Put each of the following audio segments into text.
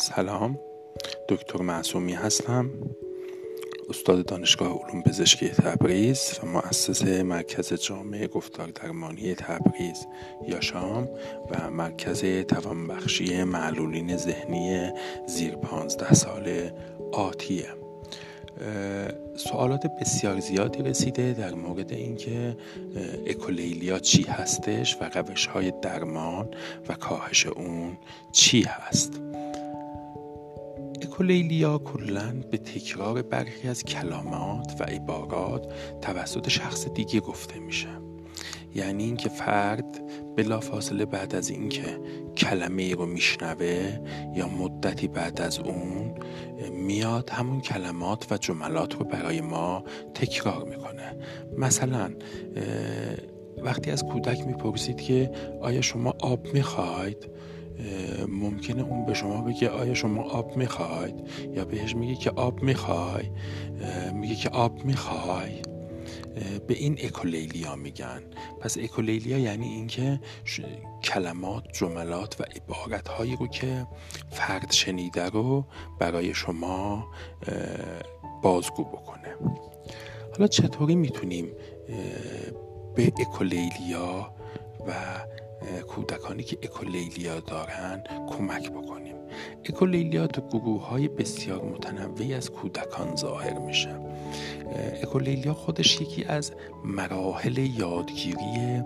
سلام. دکتر معصومی هستم استاد دانشگاه علوم پزشکی تبریز و مؤسس مرکز جامعه گفتار درمانی تبریز یاشام و مرکز توانبخشی معلولین ذهنی زیر پانزده سال آتیه. سوالات بسیار زیادی رسیده در مورد اینکه اکولیلیا چی هستش و روش های درمان و کاهش اون چی هست. اکولیلیا کلا به تکرار برخی از کلامات و عبارات توسط شخص دیگه گفته میشه. یعنی اینکه فرد بلافاصله بعد از اینکه کلمه رو میشنوه یا مدتی بعد از اون میاد همون کلمات و جملات رو برای ما تکرار می‌کنه. مثلا وقتی از کودک می‌پرسید که آیا شما آب می‌خواید؟ ممکنه اون به شما بگه آیا شما آب می‌خواید یا بهش میگه که آب می‌خوای؟ میگه که آب می‌خوای. به این اکولیلیا میگن. پس اکولیلیا یعنی اینکه کلمات جملات و عبارت هایی رو که فرد شنیده رو برای شما بازگو بکنه. حالا چطوری می‌تونیم به اکولیلیا و کودکانی که اکولیلیا دارن کمک بکنیم. اکولیلیا تو گروه های بسیار متنوعی از کودکان ظاهر میشه. اکولیلیا خودش یکی از مراحل یادگیری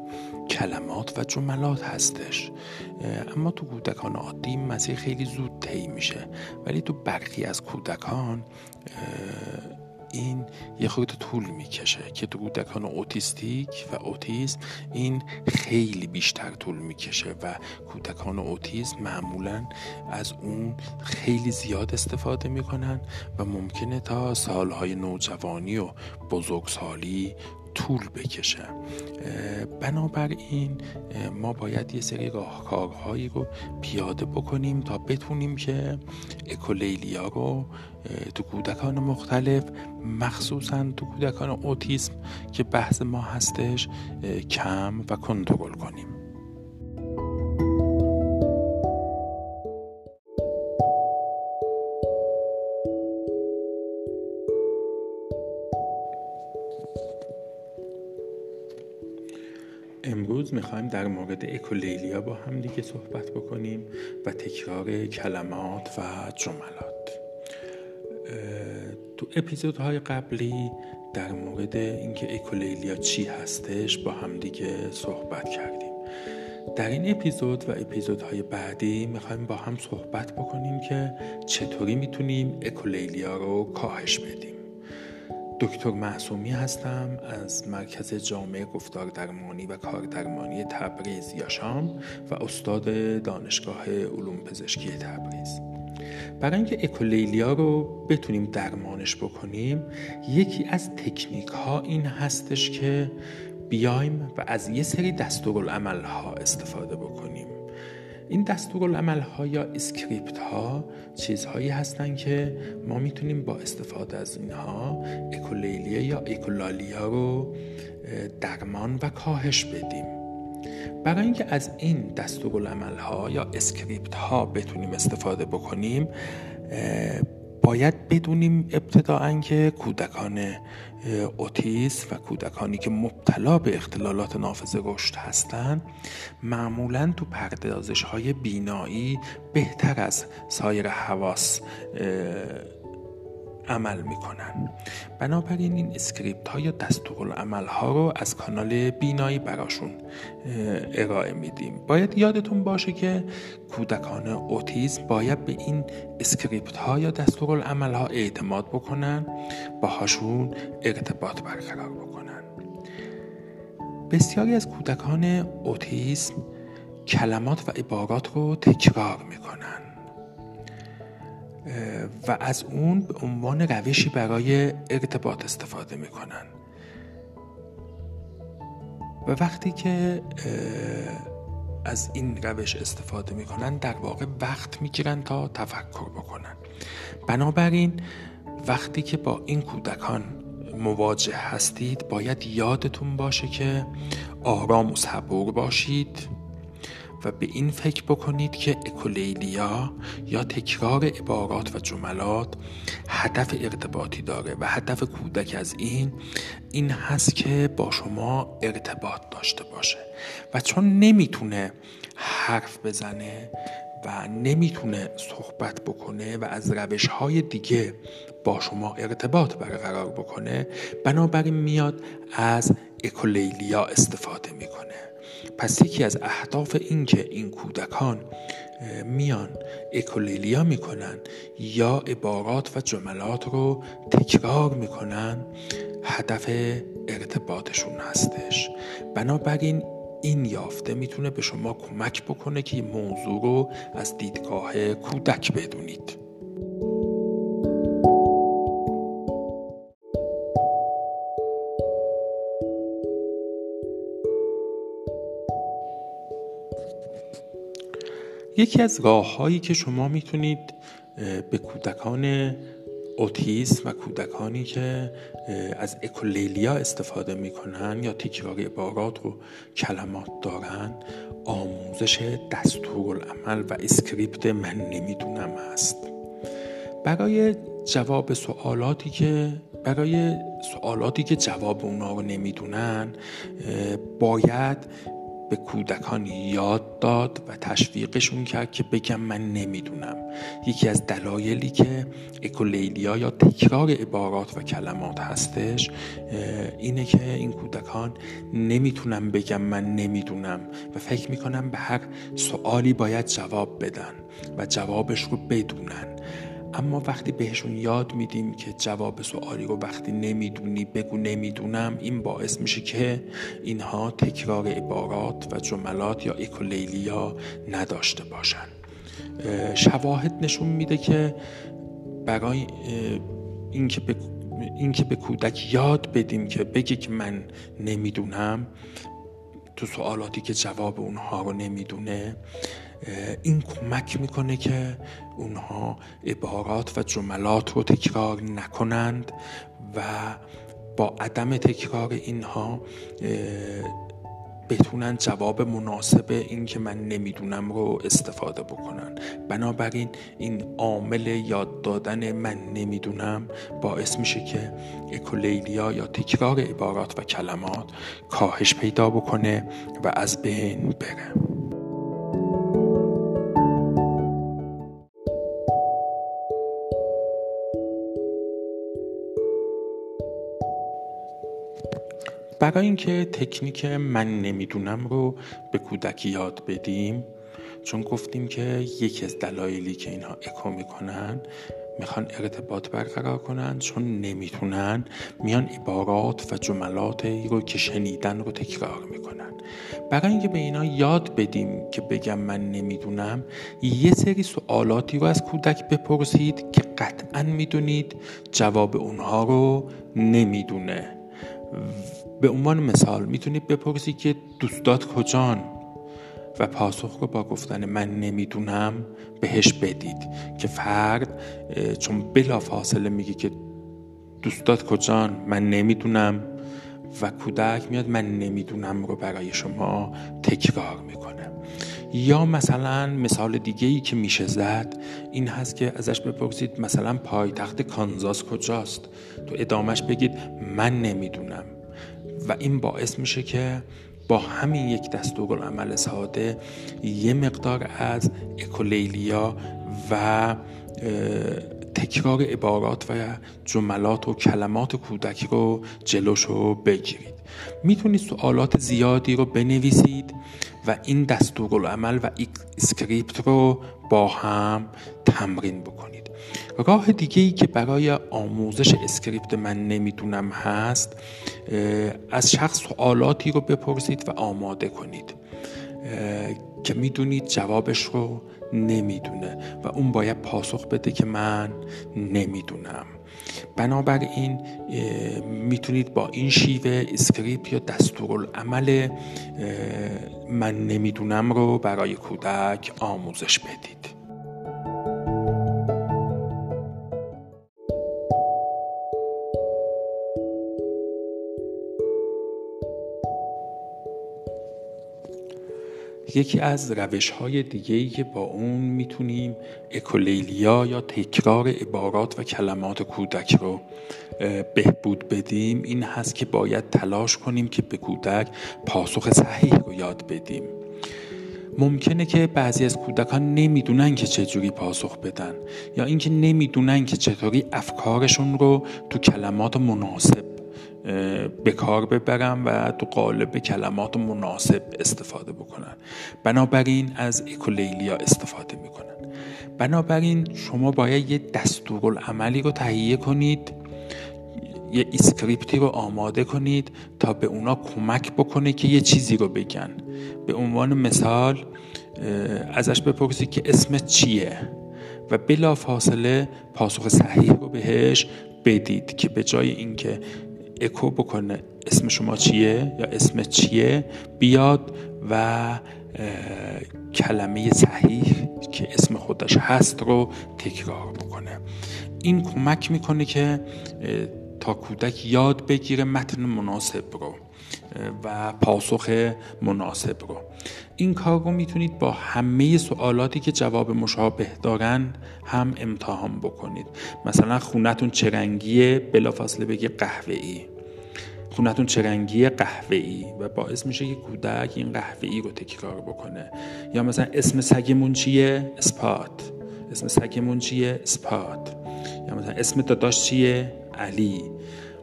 کلمات و جملات هستش. اما تو کودکان عادی مسیر خیلی زود طی میشه. ولی تو برخی از کودکان این یه خود طول می‌کشه که تو کودکان اوتیستیک و اوتیسم این خیلی بیشتر طول می‌کشه و کودکان اوتیسم معمولا از اون خیلی زیاد استفاده می‌کنن و ممکنه تا سالهای نوجوانی و بزرگسالی طول بکشه. بنابراین ما باید یه سری راهکارهایی رو پیاده بکنیم تا بتونیم که اکولیلیا رو تو کودکان مختلف مخصوصا تو کودکان اوتیسم که بحث ما هستش کم و کنترل کنیم. می‌خوایم در مورد اکولیلیا با هم دیگه صحبت بکنیم و تکرار کلمات و جملات. تو اپیزودهای قبلی در مورد اینکه اکولیلیا چی هستش با هم دیگه صحبت کردیم. در این اپیزود و اپیزودهای بعدی می‌خوایم با هم صحبت بکنیم که چطوری می‌تونیم اکولیلیا رو کاهش بدیم. دکتر معصومی هستم از مرکز جامعه گفتار درمانی و کار درمانی تبریز یاشام و استاد دانشگاه علوم پزشکی تبریز. برای اینکه اکولیلیا رو بتونیم درمانش بکنیم یکی از تکنیک ها این هستش که بیایم و از یه سری دستورالعمل ها استفاده بکنیم. این دستورالعمل ها یا اسکریپت ها چیزهایی هستند که ما می‌تونیم با استفاده از اینها اکولیلیا یا اکولالیا رو درمان و کاهش بدیم. برای اینکه از این دستورالعمل ها یا script ها بتونیم استفاده بکنیم باید بدونیم ابتدائا که کودکان اوتیسم و کودکانی که مبتلا به اختلالات نافذ رشد هستند معمولا تو پردازش های بینایی بهتر از سایر حواس عمل می‌کنن. بنابراین این script ها یا عمل ها رو از کانال بینایی براشون ارائه میدیم. باید یادتون باشه که کودکان اوتیزم باید به این script ها یا عمل ها اعتماد بکنن باهاشون ارتباط برقرار بکنن. بسیاری از کودکان اوتیسم کلمات و عبارات رو تکرار می‌کنن. و از اون به عنوان روشی برای ارتباط استفاده می‌کنن. و وقتی که از این روش استفاده می‌کنن در واقع وقت می‌گیرن تا تفکر بکنن. بنابراین وقتی که با این کودکان مواجه هستید باید یادتون باشه که آرام و صبور باشید. و به این فکر بکنید که اکولیلیا یا تکرار عبارات و جملات هدف ارتباطی داره و هدف کودک از این این هست که با شما ارتباط داشته باشه و چون نمی‌تونه حرف بزنه و نمی‌تونه صحبت بکنه و از روش های دیگه با شما ارتباط برقرار بکنه بنابراین میاد از اکولیلیا استفاده می‌کنه. پس یکی از اهداف این که این کودکان میان اکولیلیا می‌کنن یا عبارات و جملات رو تکرار می‌کنن هدف ارتباطشون هستش. بنابراین این یافته می‌تونه به شما کمک بکنه که موضوع رو از دیدگاه کودک بدونید. یکی از راه هایی که شما می‌تونید به کودکان اوتیسم و کودکانی که از اکولیلیا استفاده می‌کنن یا تکرار عبارات و کلمات دارن آموزش دستورالعمل و اسکریپت من نمی‌دونم هست. برای جواب سوالاتی که برای سوالاتی که جواب اونا رو نمی‌دونن باید به کودکان یاد داد و تشویقشون کرد که بگم من نمی‌دونم. یکی از دلایلی که اکولیلیا یا تکرار عبارات و کلمات هستش اینه که این کودکان نمی‌تونم بگم من نمی‌دونم و فکر می‌کنم به هر سوالی باید جواب بدن و جوابش رو بدونن. اما وقتی بهشون یاد میدیم که جواب سوالی رو وقتی نمی‌دونی بگو نمی‌دونم این باعث میشه که اینها تکرار عبارات و جملات یا اکولیلیا نداشته باشن. شواهد نشون میده که برای اینکه به اینکه به کودک یاد بدیم که بگی که من نمی‌دونم تو سوالاتی که جواب اونها رو نمی‌دونه این کمک می‌کنه که اونها عبارات و جملات رو تکرار نکنند و با عدم تکرار اینها بتونن جواب مناسب این که من نمی‌دونم رو استفاده بکنن. بنابراین این عامل یاد دادن من نمی‌دونم باعث میشه که اکولیلیا یا تکرار عبارات و کلمات کاهش پیدا بکنه و از بین بره. برای اینکه تکنیک من نمی‌دونم رو به کودک یاد بدیم چون گفتیم که یکی از دلایلی که اینها اکو می‌کنن می‌خوان ارتباط برقرار کنن چون نمی‌تونن میان عبارات و جملات رو که شنیدن رو تکرار می‌کنن. برای اینکه به اینا یاد بدیم که بگم من نمی‌دونم یه سری سوالاتی رو از کودک بپرسید که قطعا می‌دونید جواب اونها رو نمی‌دونه. به عنوان مثال می‌تونید بپرسید که دوستات کجان و پاسخ رو با گفتن من نمی‌دونم بهش بدید. که فرد چون بلا فاصله میگه که دوستات کجان من نمی‌دونم و کودک میاد من نمی‌دونم رو برای شما تکرار می‌کنه. یا مثلا مثال دیگه ای که میشه زد این هست که ازش بپرسید مثلا پایتخت کانزاس کجاست؟ تو ادامش بگید من نمی‌دونم. و این باعث میشه که با همین یک عمل ساده یه مقدار از اکولیلیا و تکرار عبارات و جملات و کلمات کودکی رو جلوش رو بگیرید. می‌تونید سوالات زیادی رو بنویسید. و این دستورالعمل و script رو با هم تمرین بکنید. راه دیگه ای که برای آموزش script من نمی‌دونم هست از شخص سوالاتی رو بپرسید و آماده کنید. که می‌دونید جوابش رو نمی‌دونه و اون باید پاسخ بده که من نمی‌دونم. بنابراین می‌تونید با این شیوه script یا دستورالعمل من نمی‌دونم رو برای کودک آموزش بدید. یکی از روش های دیگه که با اون می‌تونیم اکولیلیا یا تکرار عبارات و کلمات کودک رو بهبود بدیم این هست که باید تلاش کنیم که به کودک پاسخ صحیح رو یاد بدیم. ممکنه که بعضی از کودکان نمی‌دونن که چجوری پاسخ بدن یا اینکه نمی‌دونن که چطوری افکارشون رو تو کلمات مناسب به کار ببرن و تو قالب کلمات مناسب استفاده بکنن بنابراین از اکولیلیا استفاده می‌کنن. بنابراین شما باید یه دستورالعملی رو تهیه کنید یه اسکریپتی رو آماده کنید تا به اونا کمک بکنه که یه چیزی رو بگن. به عنوان مثال ازش بپرسید که اسم چیه؟ و بلا فاصله پاسخ صحیح رو بهش بدید که به جای اینکه اکو بکنه اسم شما چیه یا اسم چیه؟ بیاد و کلمه صحیح که اسم خودش هست رو تکرار بکنه. این کمک می‌کنه که تا کودک یاد بگیره متن مناسب رو و پاسخ مناسب رو. این کار رو می‌تونید با همه سوالاتی که جواب مشابه دارن هم امتحان بکنید. مثلا خونتون چه رنگیه؟ بلافاصله بگی قهوه ای خونتون چه رنگیه قهوه ای و باعث میشه که کودک این قهوه ای رو تکرار بکنه. یا مثلا اسم سگمون چیه؟ Spot. اسم سگمون چیه؟ Spot. یا مثلا اسم داداش چیه؟ علی.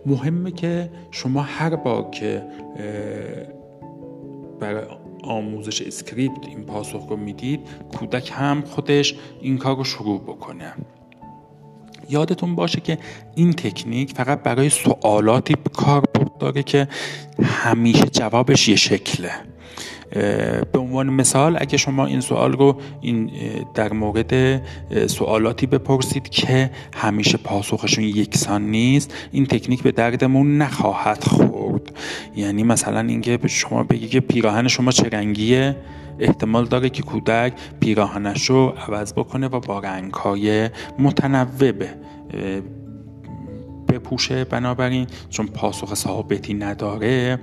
مهمه که شما هر بار که برای آموزش script این پاسخ رو می‌دید کودک هم خودش این کار رو شروع بکنه. یادتون باشه که این تکنیک فقط برای سوالاتی کار داره که همیشه جوابش یه شکله. به عنوان مثال اگه شما این سوال رو این در مورد سوالاتی بپرسید که همیشه پاسخشون یکسان نیست این تکنیک به دردمون نخواهد خورد. یعنی مثلا اینکه شما بگی که پیراهن شما چه رنگیه احتمال داره که کودک پیراهنش رو عوض بکنه و با رنگهای متنوع بپوشه بنابراین چون پاسخ ثابتی نداره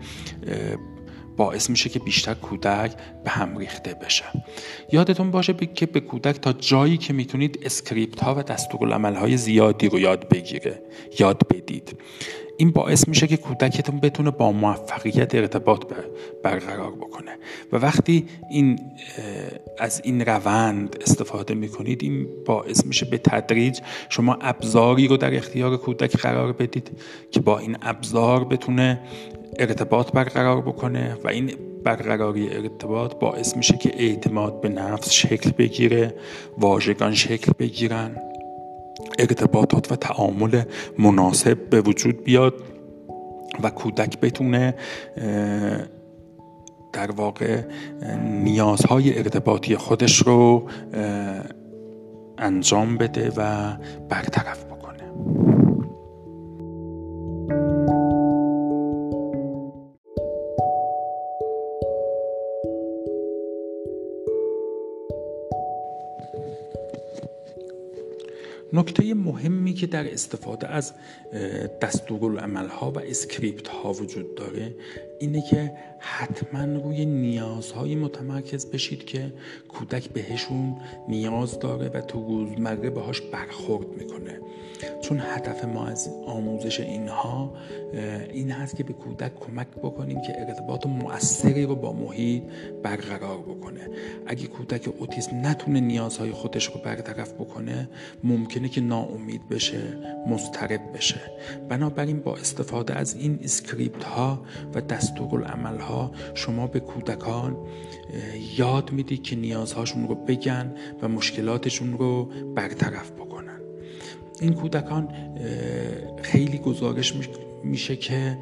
باعث میشه که بیشتر کودک به هم ریخته بشه. یادتون باشه که به کودک تا جایی که می‌تونید اسکریپت ها و دستورالعمل های زیادی رو یاد بگیره یاد بدید. این باعث میشه که کودکتون بتونه با موفقیت ارتباط برقرار بکنه. و وقتی این از این روند استفاده می‌کنید این باعث میشه به تدریج شما ابزاری رو در اختیار کودک قرار بدید که با این ابزار بتونه ارتباط برقرار بکنه و این برقراری ارتباط باعث میشه که اعتماد به نفس شکل بگیره واژگان شکل بگیرن ارتباطات و تعامل مناسب به وجود بیاد و کودک بتونه در واقع نیازهای ارتباطی خودش رو انجام بده و برطرف بکنه. نکته مهمی که در استفاده از ها و اسکریپت ها وجود داره اینه که حتما روی نیازهای متمرکز بشید که کودک بهشون نیاز داره و تو روزمره باهاش برخورد می‌کنه. چون هدف ما از آموزش اینها این هست که به کودک کمک بکنیم که ارتباط مؤثری رو با محیط برقرار بکنه. اگه کودک اوتیسم نتونه نیازهای خودش رو برطرف بکنه ممکنه که ناامید بشه مضطرب بشه. بنابراین با استفاده از این اسکریپت ها و دستورالعمل ها شما به کودکان یاد می‌دید که نیازهاشون رو بگن و مشکلاتشون رو برطرف بکنن. این کودکان خیلی گزارش میشه که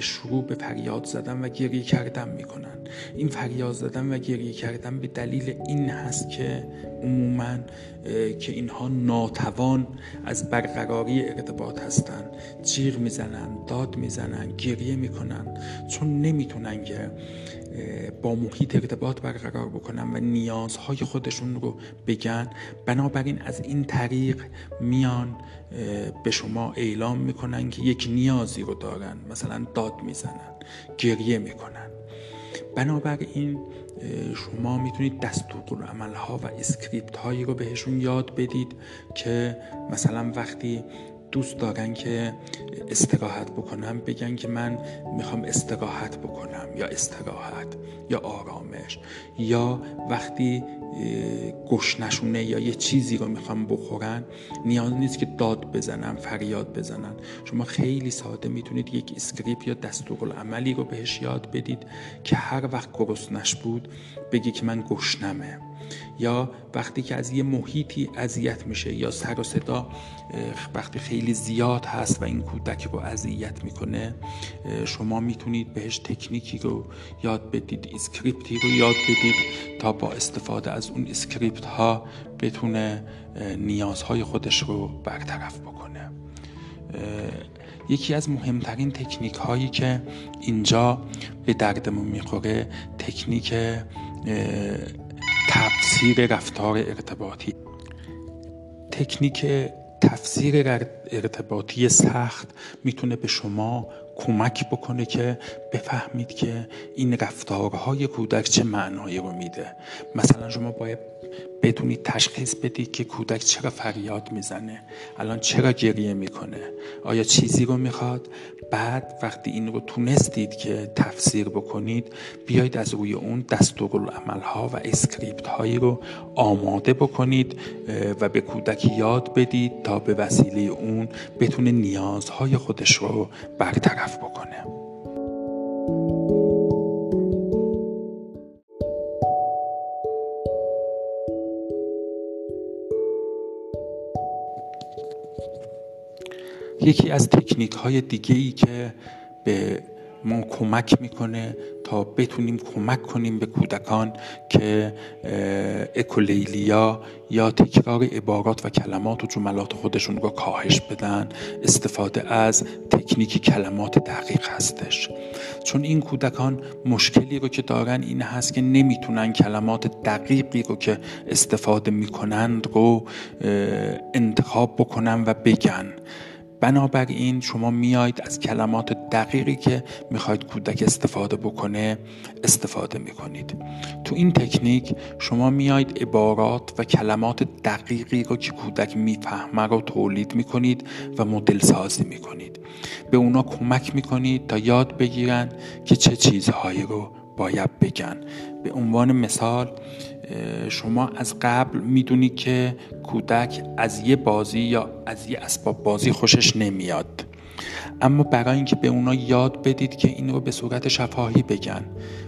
شروع به فریاد زدن و گریه کردن می‌کنن. این فریاد زدن و گریه کردن به دلیل این هست که عموما که اینها ناتوان از برقراری ارتباط هستن. جیغ می‌زنن داد می‌زنن گریه می‌کنن. چون نمی‌تونن که با محیط ارتباط برقرار بکنن و نیازهای خودشون رو بگن. بنابراین از این طریق میان به شما اعلام می‌کنن که یک نیازی رو دارن. مثلا داد می‌زنن گریه می‌کنن. بنابراین شما می‌تونید دستور عمل ها و اسکریپت هایی رو بهشون یاد بدید که مثلا وقتی دوست دارن که استراحت بکنن بگن که من می‌خوام استراحت بکنم یا استراحت یا آرامش یا وقتی گشنشونه یا یه چیزی رو می‌خوان بخورن نیاز نیست که داد بزنن فریاد بزنن. شما خیلی ساده می‌تونید یک script یا دستورالعملی رو بهش یاد بدید که هر وقت گرسنش بود بگه که من گشنمه. یا وقتی که از یه محیطی اذیت میشه یا سر و صدا وقتی خیلی زیاد هست و این کودک رو اذیت می‌کنه شما می‌تونید بهش تکنیکی رو یاد بدید script ی رو یاد بدید تا با استفاده از اون script ها بتونه نیازهای خودش رو برطرف بکنه. یکی از مهمترین تکنیک هایی که اینجا به دردمون می‌خوره تکنیک تفسیر رفتار ارتباطی. تکنیک تفسیر ارتباطی سخت می‌تونه به شما کمک بکنه که بفهمید که این رفتارهای کودک چه معنایی رو میده. مثلا شما باید بدونید تشخیص بدید که کودک چرا فریاد می‌زنه. الان چرا گریه می‌کنه؟ آیا چیزی رو می‌خواد؟ بعد وقتی این رو تونستید که تفسیر بکنید بیایید از روی اون دستورالعمل ها و اسکریپت هایی رو آماده بکنید و به کودک یاد بدید تا به وسیله اون بتونه نیازهای خودش رو برطرف بکنه. یکی از تکنیک های دیگه ای که به ما کمک می‌کنه تا بتونیم کمک کنیم به کودکان که اکولیلیا یا تکرار عبارات و کلمات و جملات خودشون رو کاهش بدن استفاده از تکنیک کلمات دقیق هستش. چون این کودکان مشکلی رو که دارن این هست که نمی‌تونن کلمات دقیقی رو که استفاده می‌کنند رو انتخاب بکنن و بگن. بنابراین شما میایید از کلمات دقیقی که می‌خواید کودک استفاده بکنه استفاده می‌کنید. تو این تکنیک شما میایید عبارات و کلمات دقیقی رو که کودک می‌فهمه رو تولید می‌کنید و مدل سازی می‌کنید. به اونا کمک می‌کنید تا یاد بگیرن که چه چیزهایی رو باید بگن. به عنوان مثال شما از قبل می‌دونید که کودک از یه بازی یا از یه اسباب بازی خوشش نمیاد. اما برای اینکه به اونا یاد بدید که این رو به صورت شفاهی بگن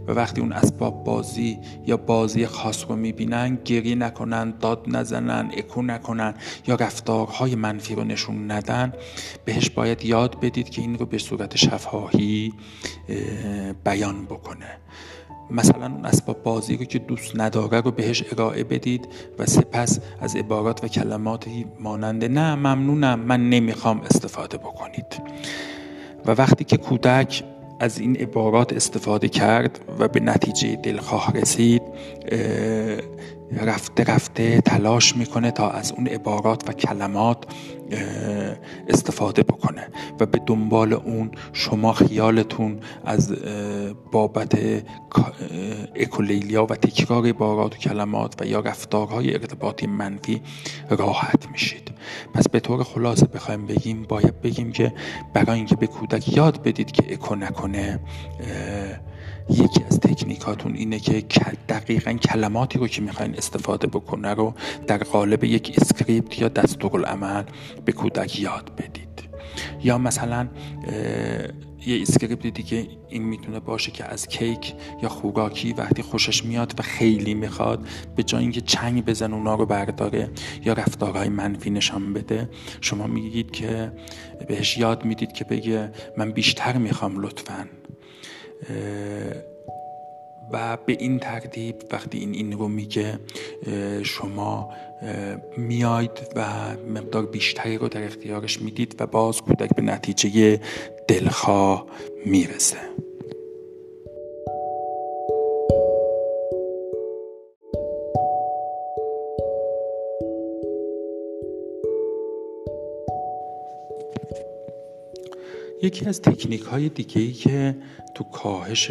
و وقتی اون اسباب بازی یا بازی خاص رو می‌بینن گریه نکنن داد نزنن اکو نکنن یا رفتارهای منفی رو نشون ندن بهش باید یاد بدید که این رو به صورت شفاهی بیان بکنه. مثلا اون اسباب بازی رو که دوست نداره رو بهش ارائه بدید و سپس از عبارات و کلماتی ماننده نه ممنونم من نمی‌خوام استفاده بکنید. و وقتی که کودک از این عبارات استفاده کرد و به نتیجه دلخواه رسید رفته رفته تلاش می‌کنه تا از اون عبارات و کلمات استفاده بکنه و به دنبال اون شما خیالتون از بابت اکولیلیا و تکرار عبارات و کلمات و یا رفتارهای ارتباطی منفی راحت میشید. پس به طور خلاصه بخوایم بگیم باید بگیم که برای اینکه به کودک یاد بدید که اکو نکنه یکی از تکنیکاتون اینه که دقیقا کلماتی رو که می‌خواین استفاده بکنه رو در قالب یک script یا دستورالعمل به کودک یاد بدید. یا مثلا یه script دیگه این می‌تونه باشه که از کیک یا خوراکی وقتی خوشش میاد و خیلی می‌خواد به جای اینکه چنگ بزنه اونا رو برداره یا رفتارهای منفی نشان بده شما میگید که بهش یاد می‌دید که بگه من بیشتر می‌خوام لطفاً. و به این ترتیب وقتی این این رو میگه شما میاید و مقدار بیشتری رو در اختیارش می‌دید و باز کودک به نتیجه دلخواه می‌رسه. یکی از تکنیک های دیگه ای که تو کاهش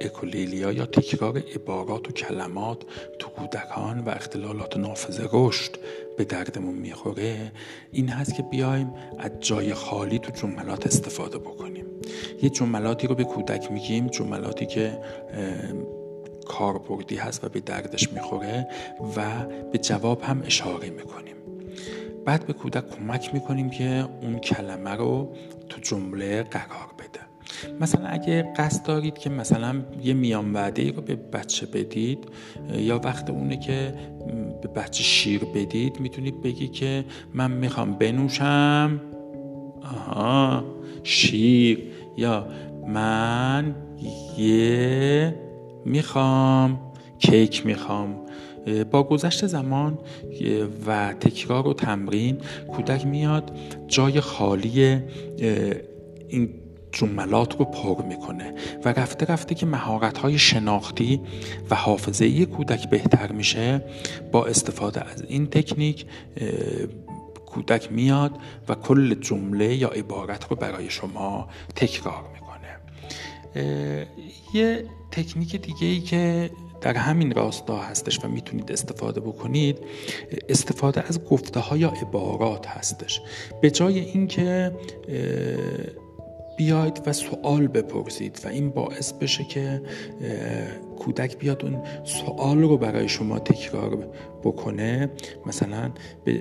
اکولیلیا یا تکرار عبارات و کلمات تو کودکان و اختلالات نافذه رشد به دردمون می‌خوره این هست که بیایم از جای خالی تو جملات استفاده بکنیم. یه جملاتی رو به کودک میگیم جملاتی که کاربردی هست و به دردش می‌خوره و به جواب هم اشاره می‌کنیم. بعد به کودک کمک می‌کنیم که اون کلمه رو تو جمله قرار بده. مثلا اگه قصد دارید که مثلا یه میان وعده رو به بچه بدید یا وقت اونه که به بچه شیر بدید می‌تونید بگی که من می‌خوام بنوشم آها شیر یا من یه می‌خوام کیک می‌خوام. با گذشت زمان و تکرار و تمرین کودک میاد جای خالی این جملات رو پر می‌کنه و رفته رفته که مهارت های شناختی و حافظه ای کودک بهتر میشه با استفاده از این تکنیک کودک میاد و کل جمله یا عبارت رو برای شما تکرار می‌کنه. یه تکنیک دیگه ای که در همین راستا هستش و می‌تونید استفاده بکنید. استفاده از گفته های یا عبارات هستش. به جای اینکه بیاید و سوال بپرسید و این باعث بشه که کودک بیاد اون سوال رو برای شما تکرار بکنه. مثلا به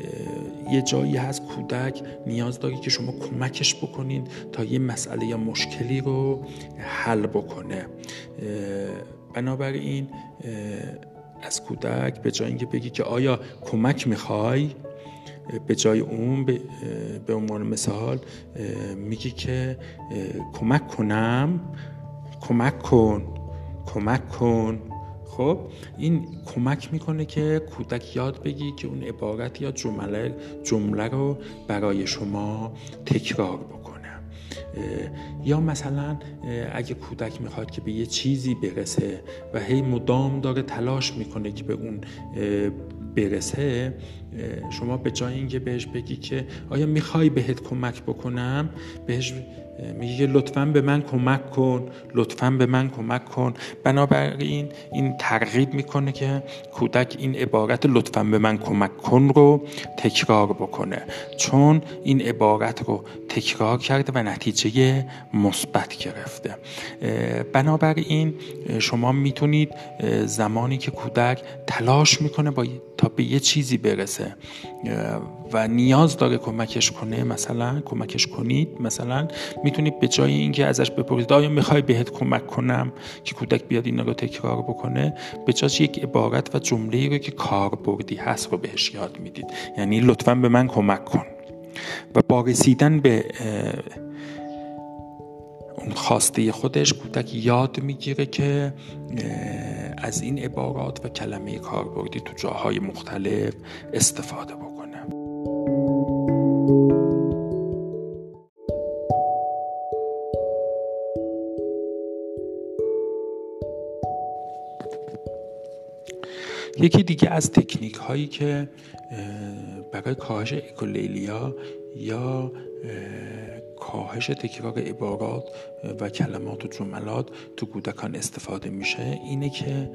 یه جایی هست کودک نیاز داره که شما کمکش بکنید تا یه مسئله یا مشکلی رو حل بکنه. بنابراین از کودک به جای اینکه بگی که آیا کمک می‌خوای به جای اون به عنوان مثال میگی که کمک کنم کمک کن کمک کن. خب این کمک می‌کنه که کودک یاد بگی که اون عبارت یا جمله جمله رو برای شما تکرار بکنه. یا مثلا اگه کودک می‌خواد که به یه چیزی برسه و هی مدام داره تلاش می‌کنه که به اون برسه شما به جای اینکه بهش بگی که آیا می‌خوای بهت کمک بکنم بهش میگه لطفا به من کمک کن لطفا به من کمک کن. بنابراین این ترغیب می‌کنه که کودک این عبارت لطفا به من کمک کن رو تکرار بکنه. چون این عبارت رو تکرار کرده و نتیجه مثبت گرفته. بنابراین شما می‌تونید زمانی که کودک تلاش می‌کنه با تا به یه چیزی برسه و نیاز داره کمکش کنه مثلا کمکش کنید مثلا می‌تونید به جای اینکه ازش بپرسید آیا می‌خوای بهت کمک کنم که کودک بیاد اینا رو تکرار بکنه؟ به جاش یک عبارت و جمله رو که کاربردی هست رو بهش یاد می‌دید. یعنی لطفا به من کمک کن. و با رسیدن به خواسته خودش کودک یاد می‌گیره که از این عبارات و کلمه کاربردی تو جاهای مختلف استفاده بکنه. یکی دیگه از تکنیک هایی که برای کاهش اکولیلیا یا کاهش تکرار عبارات و کلمات و جملات تو کودکان استفاده میشه اینه که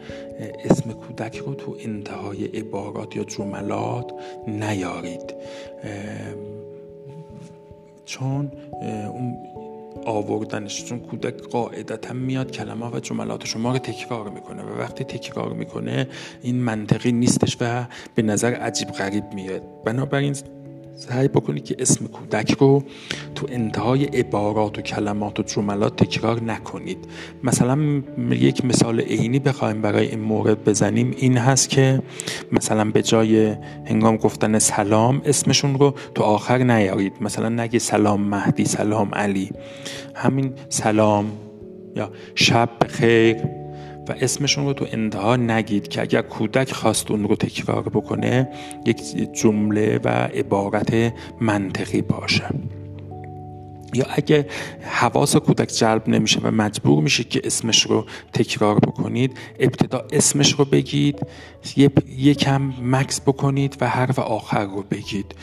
اسم کودک رو تو انتهای عبارات یا جملات نیارید. چون اون آوردنش چون کودک قاعدتا میاد کلمه و جملات شما رو تکرار می‌کنه و وقتی تکرار می‌کنه این منطقی نیستش و به نظر عجیب غریب میاد. بنابراین سعی بکنید که اسم کودک رو تو انتهای عبارات و کلمات و جملات تکرار نکنید. مثلا یک مثال عینی بخوایم برای این مورد بزنیم. این هست که مثلا به جای هنگام گفتن سلام اسمشون رو تو آخر نیارید. مثلا نگه سلام مهدی سلام علی. همین سلام یا شب خیر و اسمشون رو تو انتها نگید که اگر کودک خواست اون رو تکرار بکنه یک جمله و عبارت منطقی باشه. یا اگه حواس کودک جلب نمیشه و مجبور میشه که اسمش رو تکرار بکنید ابتدا اسمش رو بگید یکم مکس بکنید و حرف آخر رو بگید.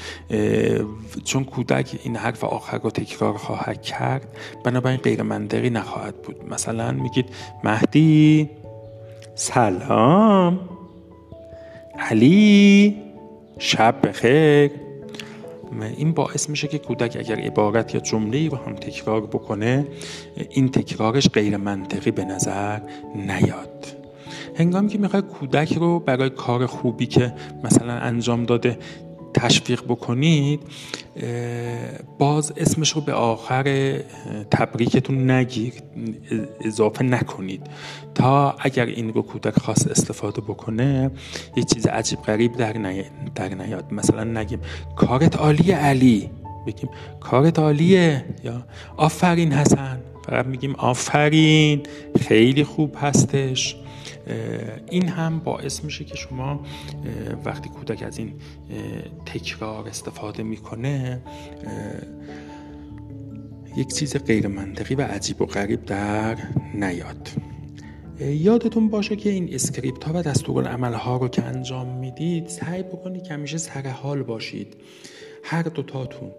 چون کودک این حرف آخر رو تکرار خواهد کرد بنابراین غیر منطقی نخواهد بود. مثلا میگید مهدی سلام. علی شب بخیر. این باعث میشه که کودک اگر عبارت یا جمله رو هم تکرار بکنه این تکرارش غیر منطقی به نظر نیاد. هنگامی که می‌خوای کودک رو برای کار خوبی که مثلا انجام داده تشویق بکنید باز اسمش رو به آخر تبریکتون نگیر اضافه نکنید. تا اگر این رو کودک خاص استفاده بکنه یه چیز عجیب غریب در, در نیاد. مثلا نگیم کارت عالیه علی. بگیم کارت عالیه. یا آفرین حسن. فقط میگیم آفرین. خیلی خوب هستش. این هم باعث میشه که شما وقتی کودک از این تکرار استفاده می‌کنه یک چیز غیر منطقی و عجیب و غریب در نیاد. یادتون باشه که این اسکریپت ها و دستورالعمل ها رو که انجام می‌دید سعی بکنید که همیشه سر حال باشید. هر دوتاتون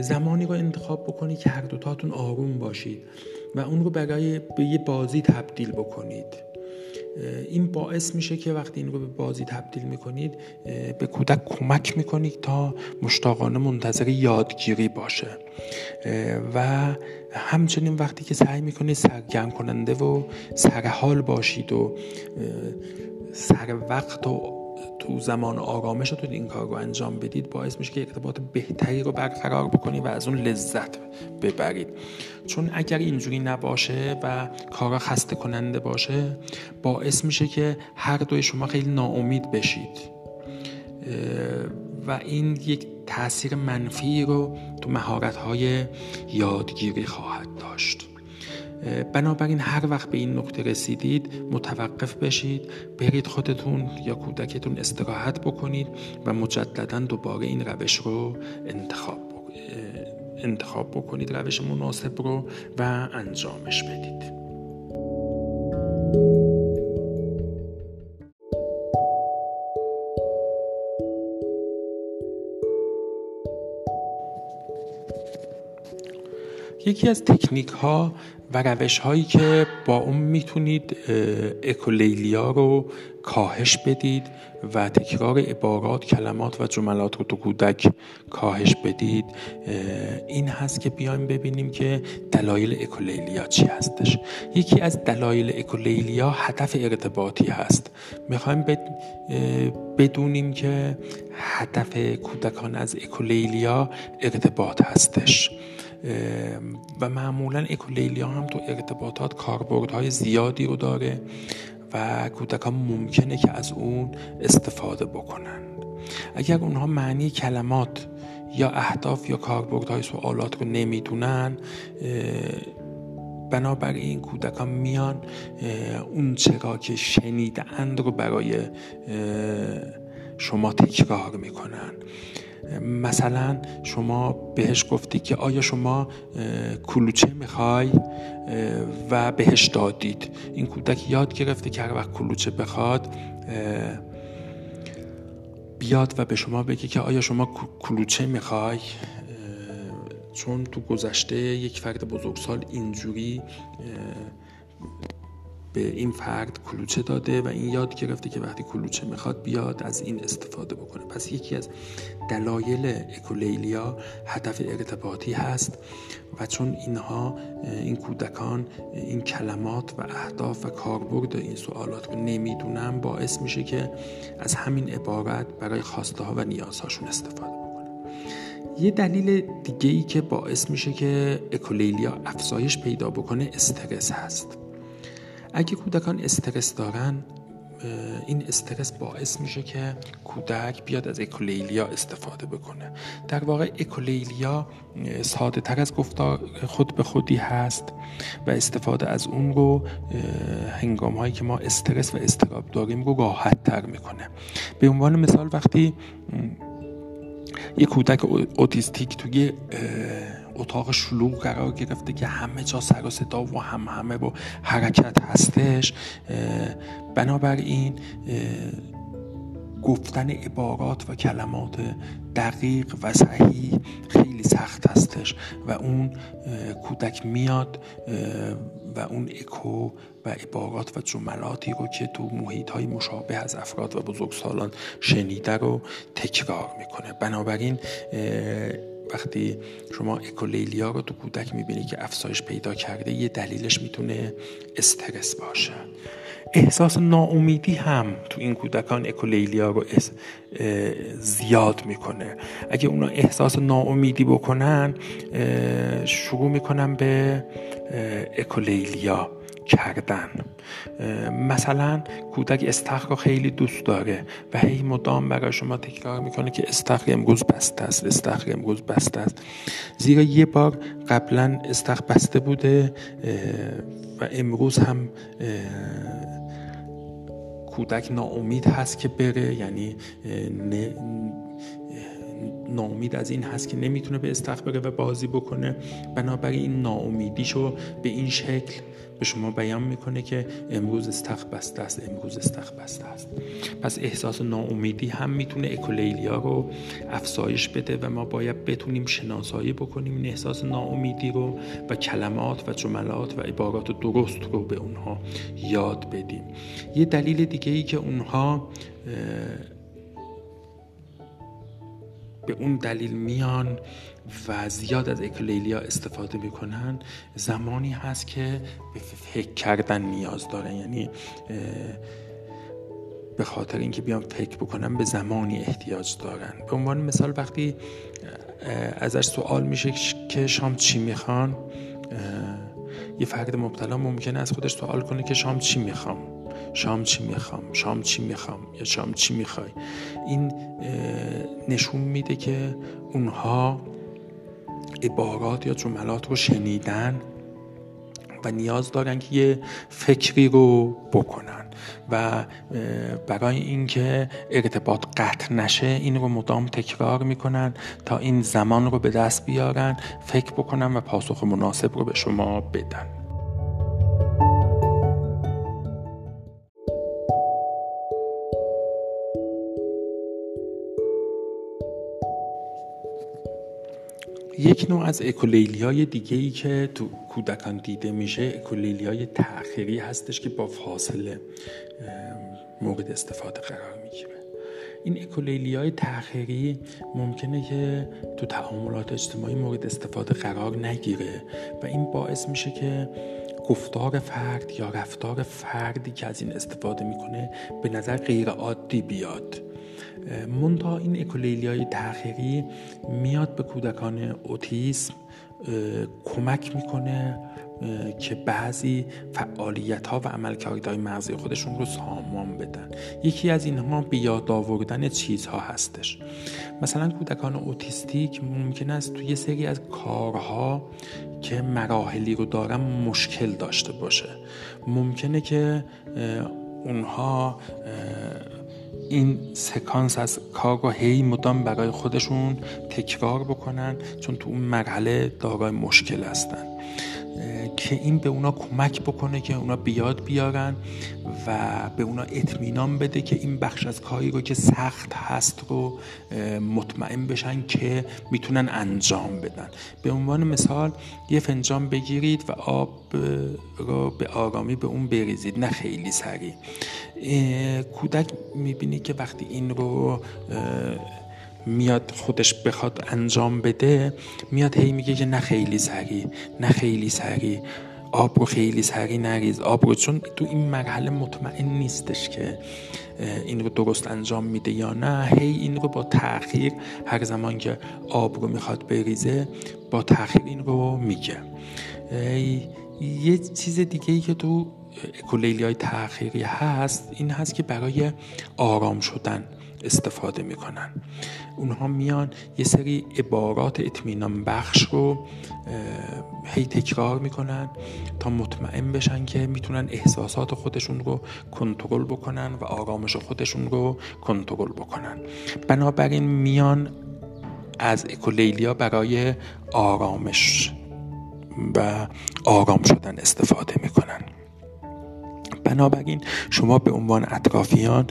زمانی رو انتخاب بکنید که هر دوتاتون آروم باشید و اون رو برای به یه بازی تبدیل بکنید. این باعث میشه که وقتی این رو به بازی تبدیل می‌کنید به کودک کمک می‌کنید تا مشتاقانه منتظر یادگیری باشه. و همچنین وقتی که سعی می‌کنید سرگرم کننده و سرحال باشید و سر وقت و تو زمان آرامشتون این کار رو انجام بدید باعث میشه که ارتباط بهتری رو برقرار بکنید و از اون لذت ببرید. چون اگر اینجوری نباشه و کارا خسته کننده باشه باعث میشه که هر دوی شما خیلی ناامید بشید. و این یک تاثیر منفی رو تو مهارت های یادگیری خواهد داشت. بنابراین هر وقت به این نقطه رسیدید متوقف بشید برید خودتون یا کودکتون استراحت بکنید و مجددا دوباره این روش رو انتخاب انتخاب بکنید روش مناسب رو و انجامش بدید. یکی از تکنیک ها و روش هایی که با اون می‌تونید اکولیلیا رو کاهش بدید و تکرار عبارات کلمات و جملات رو تو کودک کاهش بدید. این هست که بیایم ببینیم که دلایل اکولیلیا چی هستش. یکی از دلایل اکولیلیا هدف ارتباطی هست. می‌خوایم بدونیم که هدف کودکان از اکولیلیا ارتباط هستش. و معمولا اکولیلیا هم تو ارتباطات کاربردهای زیادی رو داره و کودکان ممکنه که از اون استفاده بکنن. اگر اونها معنی کلمات یا اهداف یا کاربردهای سوالات رو نمی‌دونن بنابراین کودکان میان اون چرا که شنیدند رو برای شما تکرار می‌کنن. مثلا شما بهش گفتی که آیا شما کلوچه می‌خوای؟ و بهش دادید. این کودک یاد گرفته که هر وقت کلوچه بخواد بیاد و به شما بگه که آیا شما کلوچه می‌خوای؟ چون تو گذشته یک فرد بزرگسال اینجوری به این فرد کلوچه داده و این یاد گرفته که وقتی کلوچه می‌خواد بیاد از این استفاده بکنه. پس یکی از دلایل اکولیلیا هدف ارتباطی هست و چون اینها این کودکان این کلمات و اهداف و کاربرد این سوالات رو نمی‌دونن باعث میشه که از همین عبارت برای خواسته ها و نیازهاشون استفاده یه دلیل دیگه ای که باعث میشه که اکولیلیا افزایش پیدا بکنه استرس هست. اگه کودکان استرس دارن این استرس باعث میشه که کودک بیاد از اکولیلیا استفاده بکنه. در واقع اکولیلیا ساده تر از گفتار خود به خودی هست و استفاده از اون رو هنگام هایی که ما استرس و استراب داریم رو راحت تر می‌کنه. به عنوان مثال وقتی یک کودک اوتیستیک توی اتاق شلوغ قرار گرفته که همه جا سر و صدا و هم همه و حرکت هستش. بنابراین گفتن عبارات و کلمات دقیق و صحیح خیلی سخت هستش و اون کودک میاد و اون اکو و عبارات و جملاتی رو که تو محیط های مشابه از افراد و بزرگسالان شنیده رو تکرار می‌کنه. بنابراین وقتی شما اکولیلیا رو تو کودک می‌بینی که افزایش پیدا کرده یه دلیلش می‌تونه استرس باشه. احساس ناامیدی هم تو این کودکان اکولیلیا رو زیاد می‌کنه. اگه اونا احساس ناامیدی بکنن شروع می‌کنن به اکولیلیا. کردن. مثلا کودک استخر رو خیلی دوست داره و هی مدام برای شما تکرار می‌کنه که استخر امروز بسته است استخر امروز بسته است. زیرا یه بار قبلا استخر بسته بوده و امروز هم کودک ناامید هست که بره یعنی ناامید از این هست که نمی‌تونه به استخر بره و بازی بکنه. بنابراین این ناامیدیشو به این شکل به شما بیان می‌کنه که امروز استخ بسته است امروز استخ بسته است. پس احساس ناامیدی هم می‌تونه اکولیلیا رو افزایش بده و ما باید بتونیم شناسایی بکنیم این احساس ناامیدی رو و کلمات و جملات و عبارات درست رو به اونها یاد بدیم. یه دلیل دیگه ای که اونها به اون دلیل میان و زیاد از اکلیلیا استفاده می‌کنن. زمانی هست که به فکر کردن نیاز دارن. یعنی به خاطر اینکه بیان فکر بکنن به زمانی احتیاج دارن. به عنوان مثال وقتی ازش سوال میشه که شام چی می‌خوان یه فرد مبتلا ممکنه از خودش سوال کنه که شام چی می‌خوام. شام چی می‌خوام؟ شام چی می‌خوام؟ یا شام چی می‌خوای؟ این نشون میده که اونها عبارات یا جملات رو شنیدن و نیاز دارن که یه فکری رو بکنن و برای اینکه ارتباط قطع نشه این رو مدام تکرار می‌کنن تا این زمان رو به دست بیارن فکر بکنن و پاسخ مناسب رو به شما بدن. یک نوع از اکولیلی های دیگه ای که تو کودکان دیده میشه اکولیلی های تأخیری هستش که با فاصله مورد استفاده قرار می‌گیره. این اکولیلی های تأخیری ممکنه که تو تعاملات اجتماعی مورد استفاده قرار نگیره و این باعث میشه که گفتار فرد یا رفتار فردی که از این استفاده می‌کنه به نظر غیر عادی بیاد. منتها این اکولیلی های تأخیری میاد به کودکان اوتیسم کمک می‌کنه که بعضی فعالیت ها و عملکردهای مغزی خودشون رو سامان بدن. یکی از اینها به یاد آوردن چیزها هستش. مثلا کودکان اوتیستیک ممکن است توی سری از کارها که مراحلی رو دارن مشکل داشته باشه. ممکنه که اونها این سکانس از کار رو هی مدام برای خودشون تکرار بکنن چون تو اون مرحله دارای مشکل هستن. که این به اونا کمک بکنه که اونا بیاد بیارن و به اونا اطمینان بده که این بخش از کاری رو که سخت هست رو مطمئن بشن که می‌تونن انجام بدن. به عنوان مثال یه فنجان بگیرید و آب رو به آرامی به اون بریزید نه خیلی سریع. کودک می‌بینی که وقتی این رو میاد خودش بخواد انجام بده میاد هی میگه که نه خیلی سریع نه خیلی سریع آب رو خیلی سریع نریز آب رو. چون تو این مرحله مطمئن نیستش که این رو درست انجام میده یا نه. هی این رو با تاخیر هر زمان که آب رو می‌خواد بریزه با تاخیر این رو میگه. یه چیز دیگه ای که تو اکولیلی های تأخیری هست این هست که برای آرام شدن. استفاده می‌کنن. اونها میان یه سری عبارات اطمینان بخش رو هی تکرار می‌کنن تا مطمئن بشن که می‌تونن احساسات خودشون رو کنترل بکنن و آرامش خودشون رو کنترل بکنن. بنابراین میان از اکولیلیا برای آرامش و آرام شدن استفاده می‌کنن. بنابراین شما به عنوان اطرافیان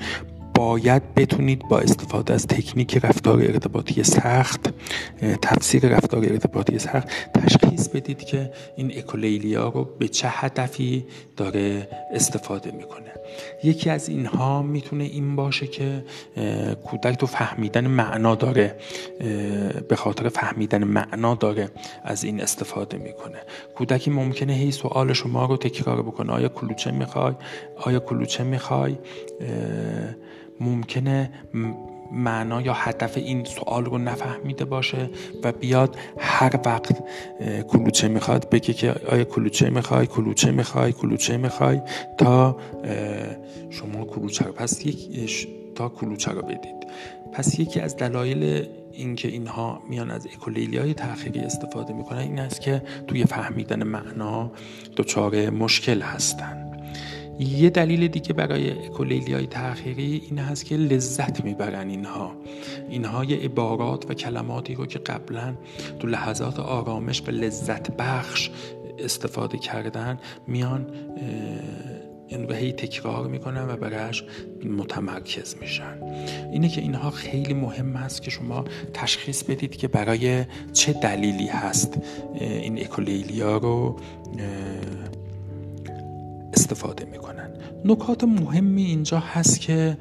باید بتونید با استفاده از تکنیک رفتار ارتباطی سخت تفسیر رفتار ارتباطی سخت تشخیص بدید که این اکولیلیا رو به چه هدفی داره استفاده می‌کنه. یکی از اینها می‌تونه این باشه که کودک تو فهمیدن معنا داره به خاطر فهمیدن معنا داره از این استفاده می‌کنه. کودکی ممکنه هی سوال شما رو تکرار بکنه آیا کلوچه می‌خوای؟ آیا کلوچه می‌خوای؟ ممکنه معنا یا هدف این سوال رو نفهمیده باشه و بیاد هر وقت کلوچه می‌خواد بگه که آیا کلوچه می‌خوای کلوچه می‌خوای کلوچه می‌خوای تا شما کلوچه رو پس یک تا کلوچه رو بدید. پس یکی از دلایل اینکه اینها میان از اکولیلی های تأخیری استفاده می‌کنن این است که توی فهمیدن معنا دچار مشکل هستند یه دلیل دیگه برای اکولیلی های تأخیری این هست که لذت می‌برن اینها. اینها یه عبارات و کلماتی رو که قبلا تو لحظات آرامش و لذت بخش استفاده کردن میان این رو هی تکرار می‌کنن و برش متمرکز میشن. اینه که اینها خیلی مهم هست که شما تشخیص بدید که برای چه دلیلی هست این اکولیلیا رو استفاده می‌کنن. نکات مهمی اینجا هست که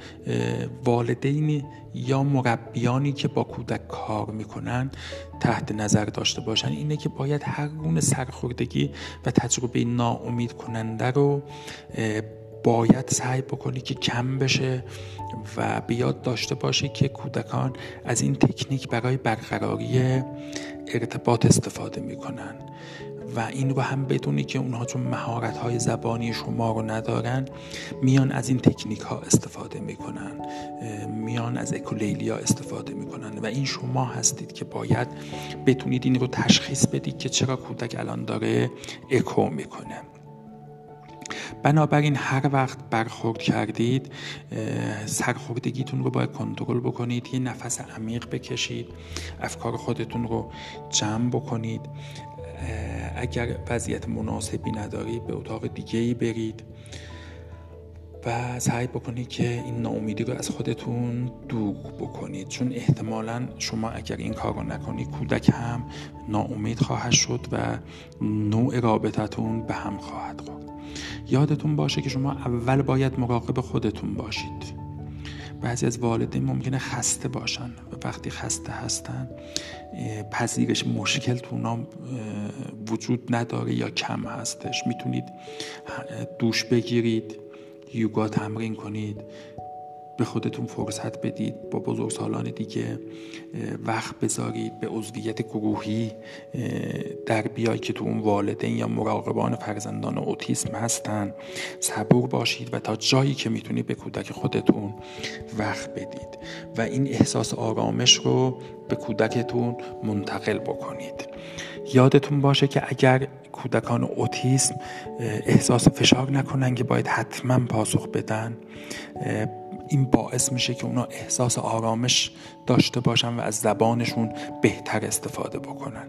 والدین یا مربیانی که با کودک کار می‌کنن تحت نظر داشته باشن اینه که باید هر گونه سرخوردگی و تجربه ناامید کننده رو باید سعی بکنی که کم بشه و بیاد داشته باشه که کودکان از این تکنیک برای برقراری ارتباط استفاده می‌کنن. و این رو هم بدونی که اونها چون مهارت های زبانی شما رو ندارن میان از این تکنیک ها استفاده می‌کنن. میان از اکولیلیا استفاده می‌کنن و این شما هستید که باید بتونید این رو تشخیص بدید که چرا کودک الان داره اکو می‌کنه. بنابراین هر وقت برخورد کردید سرخوردگیتون رو باید کنترل بکنید یه نفس عمیق بکشید افکار خودتون رو جمع بکنید. اگر وضعیت مناسبی ندارید به اتاق دیگه ای برید و سعی بکنید که این ناامیدی رو از خودتون دور بکنید. چون احتمالا شما اگر این کار رو نکنید کودک هم ناامید خواهد شد و نوع رابطتون به هم خواهد خورد. یادتون باشه که شما اول باید مراقب خودتون باشید. بعضی از والدین ممکنه خسته باشن. و وقتی خسته هستن پذیرش مشکل تو اونا وجود نداره یا کم هستش. می‌تونید دوش بگیرید یوگا تمرین کنید. به خودتون فرصت بدید با بزرگسالان دیگه وقت بذارید به عضویت گروهی در بیای که تو اون والدین یا مراقبان فرزندان اوتیسم هستن. صبور باشید و تا جایی که می‌تونید به کودک خودتون وقت بدید. و این احساس آرامش رو به کودکتون منتقل بکنید. یادتون باشه که اگر کودکان اوتیسم احساس فشار نکنن که باید حتما پاسخ بدن این باعث میشه که اونا احساس آرامش داشته باشن و از زبانشون بهتر استفاده بکنن.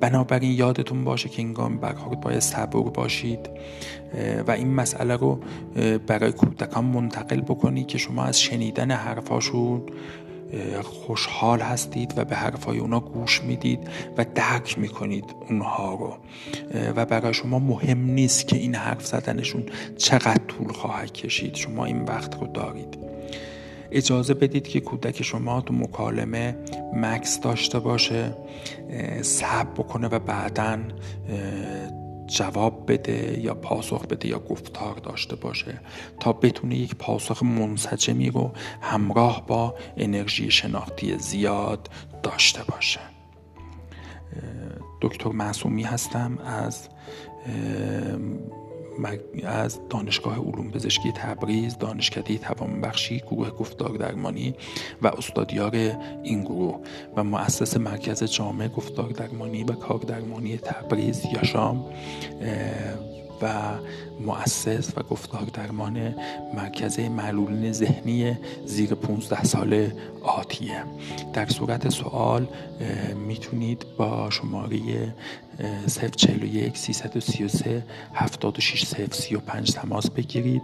بنابراین یادتون باشه که این گام برخورد باید صبور باشید و این مسئله رو برای کودکان منتقل بکنید که شما از شنیدن حرفاشون خوشحال هستید و به حرفای اونا گوش می‌دید و درک می‌کنید اونها رو. و برای شما مهم نیست که این حرف زدنشون چقدر طول خواهد کشید. شما این وقت رو دارید. اجازه بدید که کودک شما تو مکالمه مکس داشته باشه صبر بکنه و بعدا جواب بده یا پاسخ بده یا گفتار داشته باشه تا بتونه یک پاسخ منسجمی رو همراه با انرژی شناختی زیاد داشته باشه. دکتر معصومی هستم از از دانشگاه علوم پزشکی تبریز دانشکده توانبخشی گروه گفتار درمانی و استادیار این گروه و مؤسس مرکز جامع گفتار درمانی و کار درمانی تبریز یا شام و مؤسس و گفتار درمان مرکز معلولین ذهنی زیر 15 ساله آتیه. در صورت سوال می‌تونید با شماره 041 333 76 035 تماس بگیرید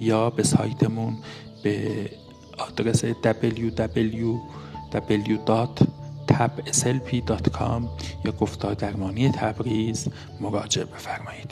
یا به سایتمون به آدرس www.tabslp.com یا گفتار درمانی تبریز مراجعه بفرمایید.